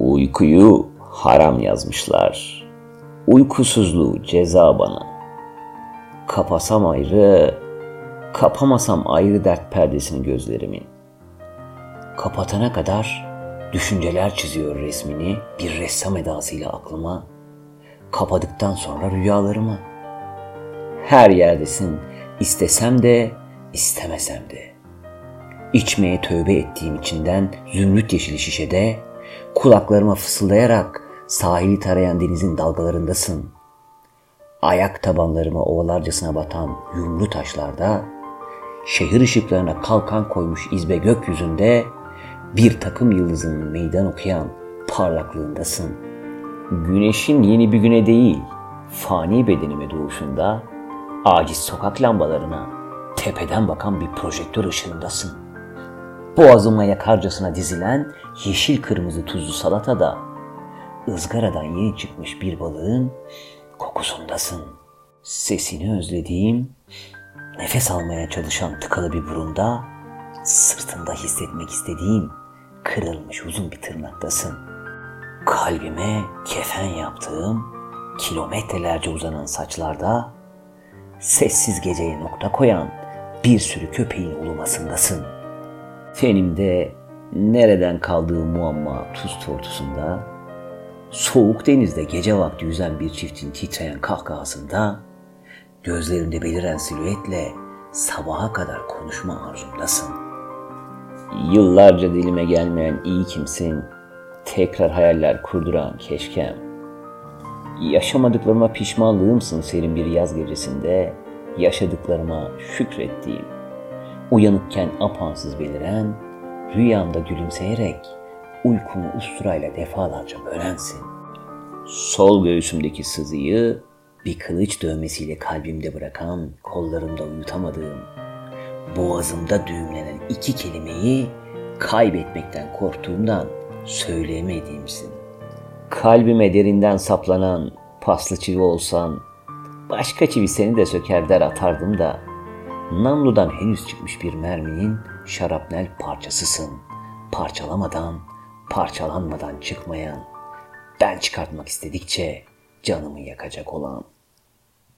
Uykuyu haram yazmışlar. Uykusuzluğu ceza bana. Kapasam ayrı, kapamasam ayrı dert perdesini gözlerimin. Kapatana kadar düşünceler çiziyor resmini bir ressam edasıyla aklıma. Kapadıktan sonra rüyalarıma. Her yerdesin, istesem de, istemesem de. İçmeye tövbe ettiğim içinden zümrüt yeşili şişede, kulaklarıma fısıldayarak sahili tarayan denizin dalgalarındasın. Ayak tabanlarıma ovalarcasına batan yumru taşlarda, şehir ışıklarına kalkan koymuş izbe gökyüzünde, bir takım yıldızının meydan okuyan parlaklığındasın. Güneşin yeni bir güne değil, fani bedenime doğuşunda, aciz sokak lambalarına tepeden bakan bir projektör ışığındasın. Boğazıma yakarcasına dizilen yeşil kırmızı tuzlu salatada ızgaradan yeni çıkmış bir balığın kokusundasın. Sesini özlediğim, nefes almaya çalışan tıkalı bir burunda, sırtında hissetmek istediğim kırılmış uzun bir tırnaktasın. Kalbime kefen yaptığım kilometrelerce uzanan saçlarda sessiz geceye nokta koyan bir sürü köpeğin ulumasındasın. Tenimde nereden kaldığı muamma tuz tortusunda, soğuk denizde gece vakti yüzen bir çiftin titreyen kahkahasında, gözlerimde beliren silüetle sabaha kadar konuşma arzumdasın. Yıllarca dilime gelmeyen iyi kimsin, tekrar hayaller kurduran keşkem. Yaşamadıklarıma pişmanlığımsın serin bir yaz gecesinde, yaşadıklarıma şükrettiğim. Uyanıkken apansız beliren, rüyamda gülümseyerek uykumu usturayla defalarca bölensin. Sol göğsümdeki sızıyı bir kılıç dövmesiyle kalbimde bırakan, kollarımda uyutamadığım, boğazımda düğümlenen iki kelimeyi kaybetmekten korktuğumdan söyleyemediğimsin. Kalbime derinden saplanan paslı çivi olsan, başka çivi seni de söker der atardım da, namludan henüz çıkmış bir merminin şarapnel parçasısın. Parçalamadan, parçalanmadan çıkmayan, ben çıkartmak istedikçe canımı yakacak olan.